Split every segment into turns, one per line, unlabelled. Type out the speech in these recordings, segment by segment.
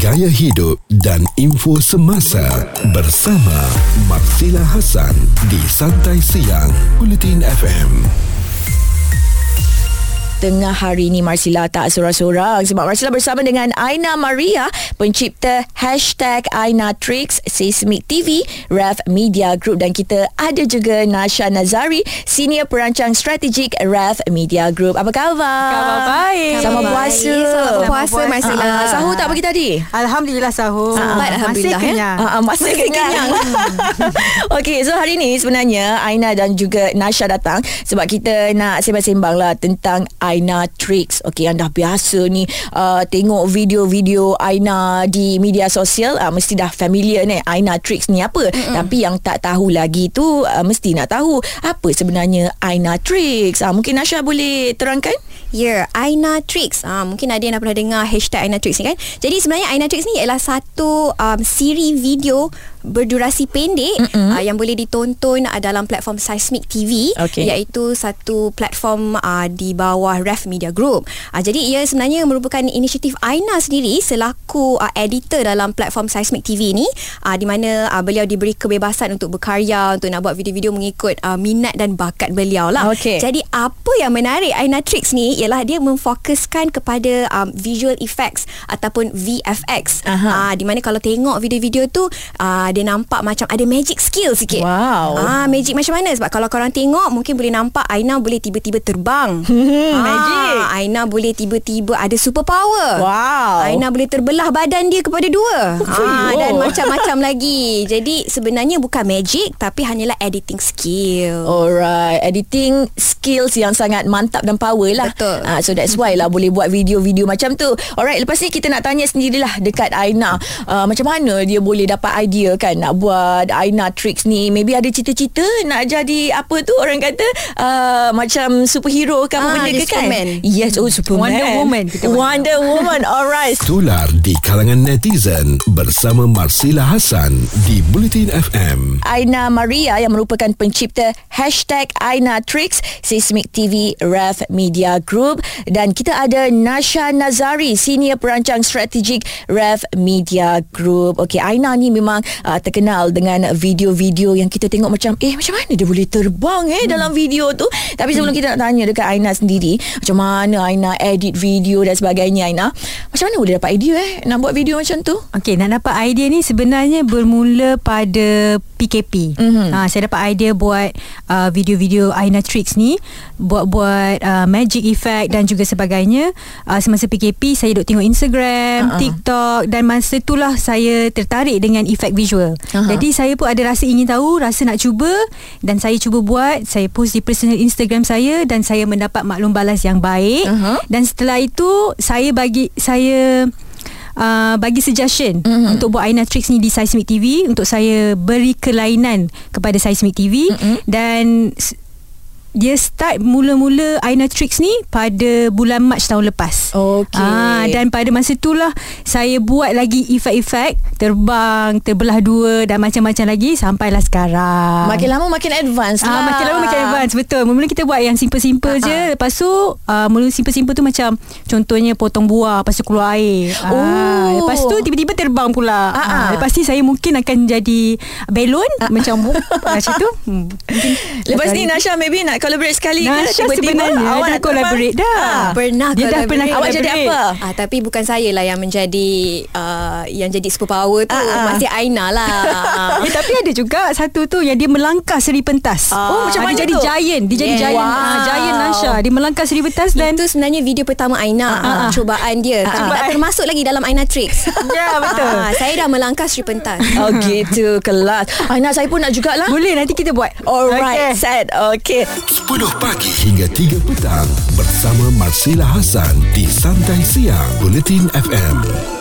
gaya hidup dan info semasa bersama Marsila Hasan di Santai Siang Bulletin FM
tengah hari ini Marsila tak seorang-seorang. Sebab Marsila bersama dengan Aina Maria pencipta hashtag Aina Tricks Seismic TV Ref Media Group. Dan kita ada juga Nasha Nazari senior perancang strategik Ref Media Group. Apa khabar?
Khabar baik.
Sama puasa.
Sama puasa Marsila.
Uh, Sahur tak pagi tadi?
Alhamdulillah sahur.
Selamat,
Alhamdulillah
Masih
kenyang.
Uh, uh, Masih kenyang. Okey so hari ni sebenarnya Aina dan juga Nasha datang Sebab kita nak sembang-sembang lah Tentang Aina Tricks Okey yang dah biasa ni uh, Tengok video-video Aina Di media sosial uh, Mesti dah familiar ni Aina Tricks ni apa Mm-mm. Tapi yang tak tahu lagi tu uh, Mesti nak tahu Apa sebenarnya Aina Tricks uh, Mungkin Nasha boleh terangkan
Ya, yeah, Aina Tricks. Ah, mungkin ada yang dah pernah dengar hashtag Aina Tricks ni kan. Jadi sebenarnya Aina Tricks ni ialah satu um, siri video berdurasi pendek mm-hmm. uh, yang boleh ditonton uh, dalam platform Seismic TV okay. iaitu satu platform uh, di bawah Ref Media Group. Uh, jadi ia sebenarnya merupakan inisiatif Aina sendiri selaku uh, editor dalam platform Seismic TV ni uh, di mana uh, beliau diberi kebebasan untuk berkarya untuk nak buat video-video mengikut uh, minat dan bakat beliau lah.
Okay.
Jadi apa yang menarik Aina Tricks ni ialah dia memfokuskan kepada um, visual effects ataupun VFX. Uh, di mana kalau tengok video-video tu uh, dia nampak macam ada magic skill sikit.
Wow.
Ah magic macam mana sebab kalau korang tengok mungkin boleh nampak Aina boleh tiba-tiba terbang.
ah, magic.
Aina boleh tiba-tiba ada super power.
Wow.
Aina boleh terbelah badan dia kepada dua. ah dan macam-macam lagi. Jadi sebenarnya bukan magic tapi hanyalah editing skill.
Alright, editing skills yang sangat mantap dan power lah.
Betul.
Ah, so that's why lah boleh buat video-video macam tu. Alright, lepas ni kita nak tanya sendirilah dekat Aina. Uh, macam mana dia boleh dapat idea kan nak buat Aina tricks ni maybe ada cita-cita nak jadi apa tu orang kata uh, macam superhero ke apa
Ah,
benda ke kan
Superman.
yes oh Superman
Wonder Woman kita.
Wonder Woman alright
Tular di kalangan netizen bersama Marsila Hasan di Bulletin FM
Aina Maria yang merupakan pencipta hashtag Aina Tricks Seismic TV Ref Media Group dan kita ada Nasha Nazari senior perancang strategik Ref Media Group. Okey Aina ni memang uh, terkenal dengan video-video yang kita tengok macam eh macam mana dia boleh terbang eh hmm. dalam video tu. Tapi sebelum kita nak tanya dekat Aina sendiri macam mana Aina edit video dan sebagainya Aina. Macam mana boleh dapat idea eh nak buat video macam tu?
Okey, nak dapat idea ni sebenarnya bermula pada PKP.
Mhm.
Ha, saya dapat idea buat uh, video-video Aina Tricks ni, buat-buat uh, magic effect dan juga sebagainya. Uh, semasa PKP saya duk tengok Instagram,
Uh-uh.
TikTok dan masa itulah saya tertarik dengan efek visual.
Uh-huh.
Jadi saya pun ada rasa ingin tahu, rasa nak cuba dan saya cuba buat, saya post di personal Instagram saya dan saya mendapat maklum balas yang baik.
Uh-huh.
Dan setelah itu saya bagi saya uh, bagi suggestion
Mhm.
mm-hmm. untuk buat Aina Tricks ni di Seismic TV untuk saya beri kelainan kepada Seismic TV
Mhm.
mm-hmm. dan dia start mula-mula Aina Tricks ni pada bulan Mac tahun lepas.
Okey.
Ah dan pada masa itulah saya buat lagi efek-efek terbang, terbelah dua dan macam-macam lagi sampailah sekarang.
Makin lama makin advance lah.
Ah, makin lama makin advance Betul Mula-mula kita buat yang simple-simple
Ah,
je
ah.
Lepas tu uh, Mula simple-simple tu macam Contohnya potong buah Lepas tu keluar air
Oh.
Ah, Lepas tu tiba-tiba terbang pula
Ah, ah.
Ah, Lepas ni saya mungkin akan jadi Balon Macam bu- Macam tu hmm.
Lepas ni. Nasha maybe nak collaborate sekali ke?
Nasha
Tiba-tiba
sebenarnya
awak
Dah
nak
collaborate dah
Ah.
Pernah
Dia dah
collaborate.
pernah
Awak jadi
collaborate.
apa?
Ah, tapi bukan saya lah yang menjadi uh, yang jadi superpower tu
Ah, ah.
masih Aina lah.
Eh, tapi ada juga satu tu yang dia melangkah seri pentas.
Oh, macam
Ah,
mana
dia jadi
tu?
giant, dia jadi
Yeah.
giant,
Wow.
ah, giant Nasha. Dia melangkah seri pentas dan
Itu sebenarnya video pertama Aina
Ah, ah.
Cubaan dia Tapi
ah.
tak termasuk lagi dalam Aina Tricks
Ya, betul.
Ah, Saya dah melangkah Sri Pentas
Oh gitu kelas Aina saya pun nak jugalah
boleh nanti kita buat.
Alright
Okay.
set Okay
10 pagi. Hingga 3 petang bersama Marsila Hasan di Santai Siang Bulletin FM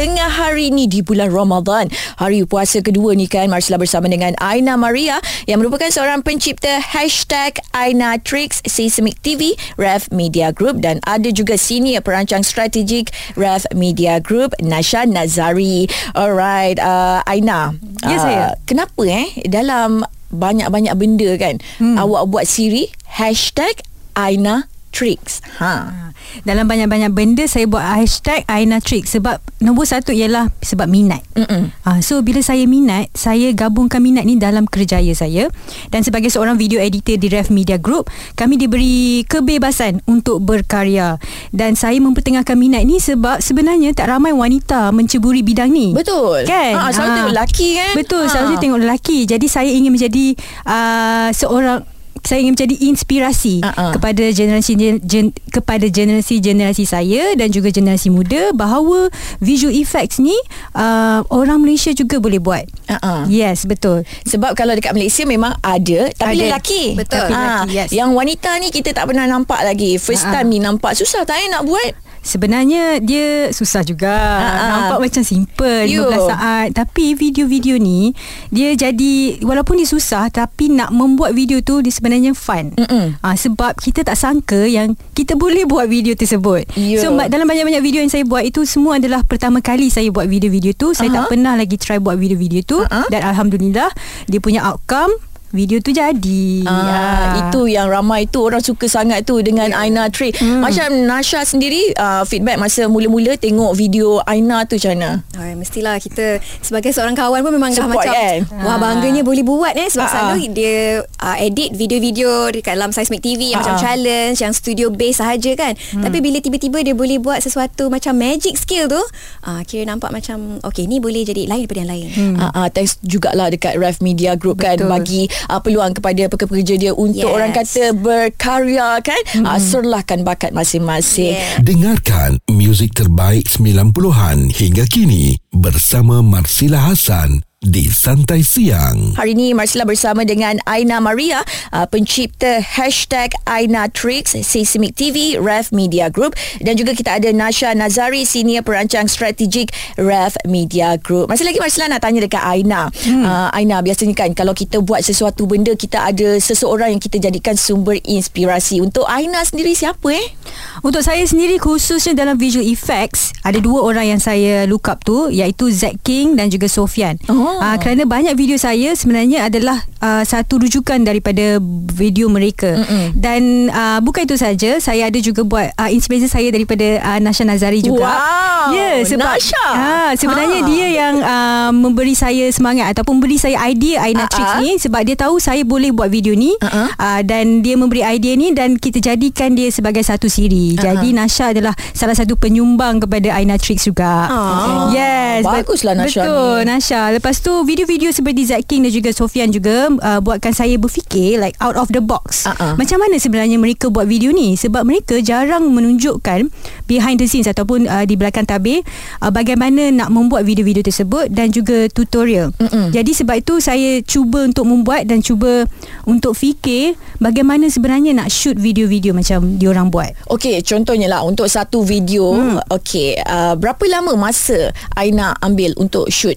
Tengah hari ni di bulan Ramadan Hari puasa kedua ni kan Marsila bersama dengan Aina Maria Yang merupakan seorang pencipta Hashtag Aina Tricks Seismic TV Ref Media Group Dan ada juga senior perancang strategik Ref Media Group Nasha Nazari Alright uh, Aina
Ya,
uh,
saya.
Kenapa eh Dalam banyak-banyak benda kan hmm. Awak buat siri Hashtag Aina Tricks. Ha.
Ha. Dalam banyak-banyak benda saya buat hashtag Aina Trick sebab nombor satu ialah sebab minat.
Mm-mm.
Ha, so bila saya minat, saya gabungkan minat ni dalam kerjaya saya dan sebagai seorang video editor di Ref Media Group, kami diberi kebebasan untuk berkarya dan saya mempertengahkan minat ni sebab sebenarnya tak ramai wanita menceburi bidang ni.
Betul.
Kan?
Ha, selalu
Ha.
tengok lelaki kan?
Betul,
Ha.
selalu tengok lelaki. Jadi saya ingin menjadi uh, seorang saya ingin menjadi inspirasi
Ha-ha.
kepada generasi gen, kepada generasi-generasi saya dan juga generasi muda bahawa visual effects ni uh, orang Malaysia juga boleh buat.
Ha-ha.
Yes, betul.
Sebab kalau dekat Malaysia memang ada tapi
Ada.
lelaki.
Betul.
Tapi lelaki, yes.
Yang wanita ni kita tak pernah nampak lagi. First
Ha-ha.
time ni nampak susah tak eh nak buat?
Sebenarnya dia susah juga.
Ha-ha.
Nampak macam simple
You.
15 saat. Tapi video-video ni dia jadi walaupun dia susah tapi nak membuat video tu dia sebenarnya fun.
Mm-mm.
Ah sebab kita tak sangka yang kita boleh buat video tersebut.
Ya.
So dalam banyak-banyak video yang saya buat itu semua adalah pertama kali saya buat video-video tu. Saya
Aha.
tak pernah lagi try buat video-video tu
Aha.
dan alhamdulillah dia punya outcome video tu jadi.
Ah, itu yang ramai tu orang suka sangat tu dengan yeah. Aina Tree. Hmm. Macam Nasha sendiri uh, feedback masa mula-mula tengok video Aina tu macam mana?
Oh, mestilah kita sebagai seorang kawan pun memang dah
Support
macam
kan?
wah bangganya boleh buat eh sebab
Ah,
selalu dia uh, edit video-video dekat dalam Seismic TV yang
Ah,
macam
ah.
challenge yang studio base sahaja kan.
Hmm.
Tapi bila tiba-tiba dia boleh buat sesuatu macam magic skill tu, uh, kira nampak macam okay ni boleh jadi lain daripada yang lain.
Hmm. Uh, uh, thanks jugalah dekat Ref Media Group kan
Betul.
bagi uh, peluang kepada pekerja-pekerja dia untuk
Yes.
orang kata berkarya kan. Hmm. Uh, serlahkan bakat masing-masing.
Yeah.
Dengarkan muzik terbaik 90-an hingga kini bersama Marsila Hasan di Santai Siang.
Hari ini Marsila bersama dengan Aina Maria, uh, pencipta hashtag Aina Tricks, Seismic TV, Ref Media Group dan juga kita ada Nasha Nazari, senior perancang strategik Ref Media Group. Masih lagi Marsila nak tanya dekat Aina. Hmm. Uh, Aina, biasanya kan kalau kita buat sesuatu benda, kita ada seseorang yang kita jadikan sumber inspirasi. Untuk Aina sendiri siapa eh?
Untuk saya sendiri khususnya dalam visual effects ada dua orang yang saya look up tu iaitu Zack King dan juga Sofian.
Oh.
Uh, kerana banyak video saya sebenarnya adalah uh, satu rujukan daripada video mereka.
Mm-mm.
Dan uh, bukan itu saja, saya ada juga buat uh, inspirasi saya daripada uh, Nasha Nazari juga.
Wow,
Ya, sebab
Nasha.
Ha, sebenarnya
Ha.
dia yang uh, memberi saya semangat ataupun beri saya idea Aina Tricks
ah.
ni sebab dia tahu saya boleh buat video ni
ah.
uh, dan dia memberi idea ni dan kita jadikan dia sebagai satu siri.
Ah,
Jadi Nasha adalah salah satu penyumbang kepada Aina Tricks juga.
Ah,
yes.
baguslah Nasha
Betul,
ni.
Nasha. Lepas tu video-video seperti Zack King dan juga Sofian juga uh, buatkan saya berfikir like out of the box.
Ah.
Macam mana sebenarnya mereka buat video ni? Sebab mereka jarang menunjukkan behind the scenes ataupun uh, di belakang tabir uh, bagaimana nak membuat video-video tersebut dan juga tutorial.
Mm-mm.
Jadi sebab itu saya cuba untuk membuat dan cuba untuk fikir bagaimana sebenarnya nak shoot video-video macam diorang buat.
Okey, contohnya lah untuk satu video, hmm. okey, uh, berapa lama masa Aina ambil untuk shoot?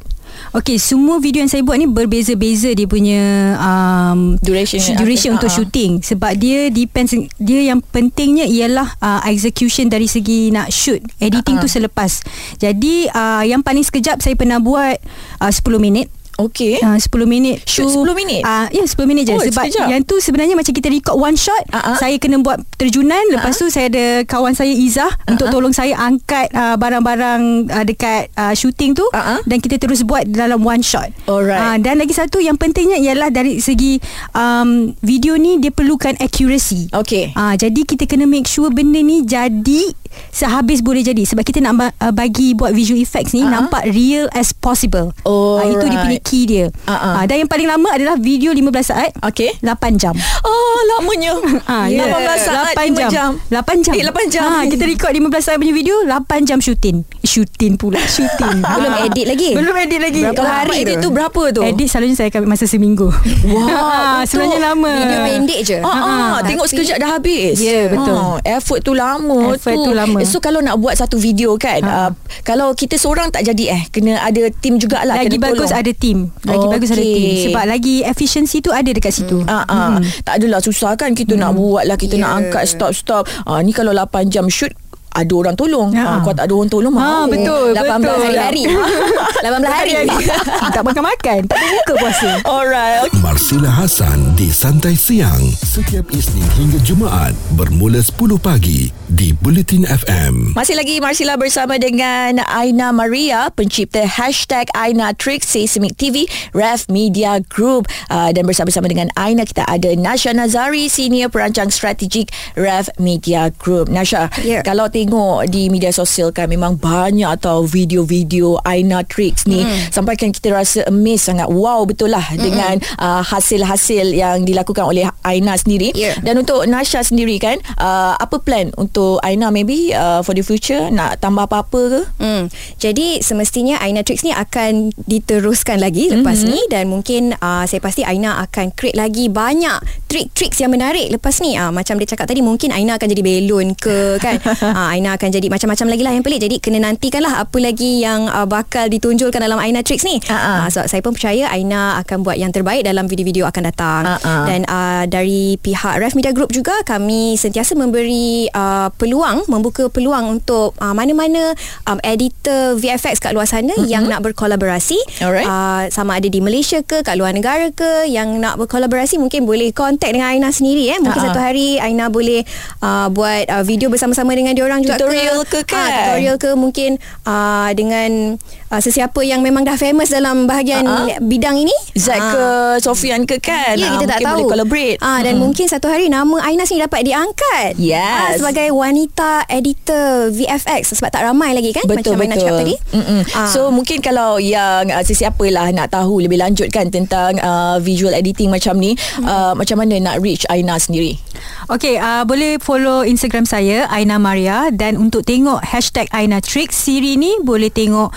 Okey, semua video yang saya buat ni berbeza-beza dia punya um,
Duration
sh- duration untuk
ah.
shooting sebab dia depends dia yang pentingnya ialah uh, execution dari segi nak shoot. Editing
Ah,
tu selepas. Jadi uh, yang paling sekejap saya pernah buat uh, 10 minit.
Okey.
Uh, 10 minit
Shoot
tu,
10 minit?
uh, Ya 10 minit je
Oh,
Sebab
sekejap.
yang tu sebenarnya Macam kita record one shot
ah.
Saya kena buat terjunan Lepas tu saya ada Kawan saya Izzah Untuk tolong saya angkat uh, Barang-barang uh, Dekat uh, shooting tu
ah.
Dan kita terus buat Dalam one shot
Alright.
Ah, Dan lagi satu Yang pentingnya ialah Dari segi um, Video ni Dia perlukan accuracy
Okey.
Ah, jadi kita kena make sure benda ni jadi sehabis boleh jadi sebab kita nak uh, bagi buat visual effects ni
ah.
nampak real as possible. Ah, itu dia punya key dia.
Ah. Ah,
dan yang paling lama adalah video 15 saat
Okey.
8 jam.
Oh, lamanya.
Ah,
yeah.
ya.
18 saat,
8
5
jam.
jam.
8 jam.
Eh, 8 jam.
Ha, kita record 15 saat punya video 8 jam shooting. Shooting pula, shooting.
Belum edit lagi?
Belum edit lagi.
Berapa
Kalau
hari
edit
tu?
tu berapa tu?
Edit selalunya saya akan masa seminggu.
Wow,
Ah,
untuk
sebenarnya lama.
Video pendek je.
Ah, ah,
Tapi-
tengok sekejap dah habis.
Ya, betul.
Ah, effort tu lama
Effort
tu.
tu lama.
Eh, So kalau nak buat satu video kan,
Ah.
uh, kalau kita seorang tak jadi eh, kena ada tim jugalah
Lagi
kena
bagus
tolong.
ada team. Lagi bagus ada team sebab lagi efficiency tu ada dekat situ.
Ah, ah. Tak adalah susah kan kita nak buat lah kita nak
Ya.
angkat stop stop. Ah ni kalau 8 jam shoot ada orang tolong.
Ya.
Ha. Kalau tak ada orang tolong,
Ha,
mau.
betul,
18
betul.
hari-hari 18 hari
tak makan-makan Tak ada buka puasa
Alright.
Marsila Hasan di Santai Siang setiap Isnin hingga Jumaat bermula 10 pagi di Bulletin FM.
Masih lagi Marsila bersama dengan Aina Maria, pencipta hashtag Aina Tricks Seismic TV, Ref Media Group. Uh, dan bersama-sama dengan Aina kita ada Nasha Nazari, senior perancang strategik Ref Media Group. Nasha,
Ya.
kalau tengok di media sosial kan memang banyak tau video-video Aina Tricks ni
Hmm.
sampai kan kita rasa amazed sangat. Wow, betul lah dengan uh, hasil-hasil yang dilakukan oleh Aina sendiri.
Ya.
Dan untuk Nasha sendiri kan, uh, apa plan untuk Aina maybe uh, for the future nak tambah apa-apa ke?
Hmm. Jadi semestinya Aina Tricks ni akan diteruskan lagi lepas mm-hmm. ni dan mungkin uh, saya pasti Aina akan create lagi banyak trik-trik yang menarik lepas ni. Uh, macam dia cakap tadi mungkin Aina akan jadi belon ke kan. uh, Aina akan jadi macam-macam lagi lah yang pelik. Jadi kena nantikanlah apa lagi yang uh, bakal ditonjolkan dalam Aina Tricks ni.
Ah, ah.
Sebab saya pun percaya Aina akan buat yang terbaik dalam video-video akan datang.
Ah, ah.
Dan uh, dari pihak Ref Media Group juga kami sentiasa memberi uh, peluang membuka peluang untuk uh, mana-mana um, editor VFX kat luar sana mm-hmm. yang nak berkolaborasi
Alright.
uh, sama ada di Malaysia ke kat luar negara ke yang nak berkolaborasi mungkin boleh contact dengan Aina sendiri eh mungkin
ah.
satu hari Aina boleh uh, buat uh, video bersama-sama dengan diorang juga
Tutorial ke
ke
kan?
Ah, tutorial ke mungkin uh, dengan uh, sesiapa yang memang dah famous dalam bahagian
Ah, ah.
bidang ini
Zack
Ah.
ke Sofian ke kan
Ya kita tak
mungkin
tahu
boleh collaborate
ah, Dan mungkin satu hari Nama Aina sini dapat diangkat
Yes.
ah, Sebagai wanita Editor VFX Sebab tak ramai lagi kan
Betul
Macam Aina
betul.
cakap tadi
Mm-mm.
Ah.
So mungkin kalau yang uh, sesiapa lah nak tahu lebih lanjut kan tentang uh, visual editing macam ni,
Hmm.
uh, macam mana nak reach Aina sendiri?
Okay, uh, boleh follow Instagram saya Aina Maria dan untuk tengok hashtag Aina Tricks siri ni boleh tengok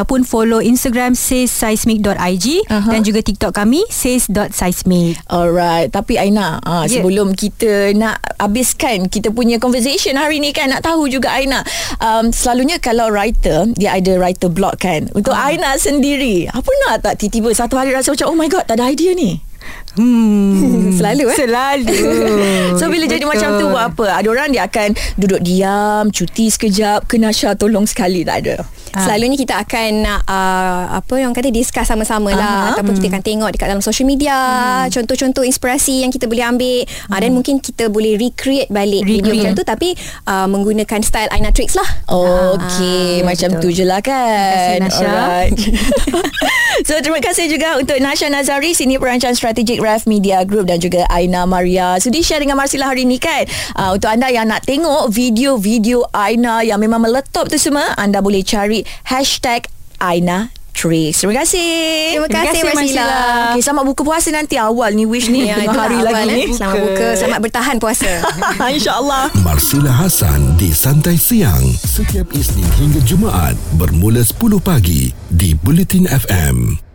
ataupun follow Instagram saysseismic.ig
Aha.
uh-huh. dan juga TikTok kami says.seismic.
Alright, tapi Aina, uh,
Yeah.
sebelum kita nak habiskan kita punya conversation hari ni kan nak tahu juga Aina. Um, selalunya kalau writer, dia ada writer block kan. Untuk
Ah.
Aina sendiri, apa nak tak tiba-tiba satu hari rasa macam oh my god, tak ada idea ni.
Hmm.
Selalu, eh?
Selalu.
So bila jadi
Betul.
macam tu buat apa? Ada orang dia akan duduk diam, cuti sekejap, ke Nasha tolong sekali tak ada.
Ah.
Selalunya kita akan nak uh, apa yang kata discuss sama-sama lah
Aha.
ataupun kita akan tengok dekat dalam social media contoh-contoh inspirasi yang kita boleh ambil uh, dan mungkin kita boleh recreate balik video
Recreate.
macam tu tapi uh, menggunakan style Aina Tricks lah.
Okey,
Ah,
macam
betul.
tu je lah kan.
Terima kasih, Nasha.
Alright. so terima kasih juga untuk Nasha Nazari, senior perancang strategik Ref Media Group dan juga Aina Maria. Sudi share dengan Marsila hari ni kan. Uh, untuk anda yang nak tengok video-video Aina yang memang meletup tu semua, anda boleh cari hashtag Aina Tricks. Terima kasih.
Terima kasih,
kasih,
Marsila.
Marsila.
Okay, selamat buka puasa nanti awal ni wish ni
Ya,
tengah hari
awal,
lagi
eh.
ni.
Selamat buka, selamat bertahan puasa.
InsyaAllah.
Marsila Hasan di Santai Siang setiap Isnin hingga Jumaat bermula 10 pagi di Bulletin FM.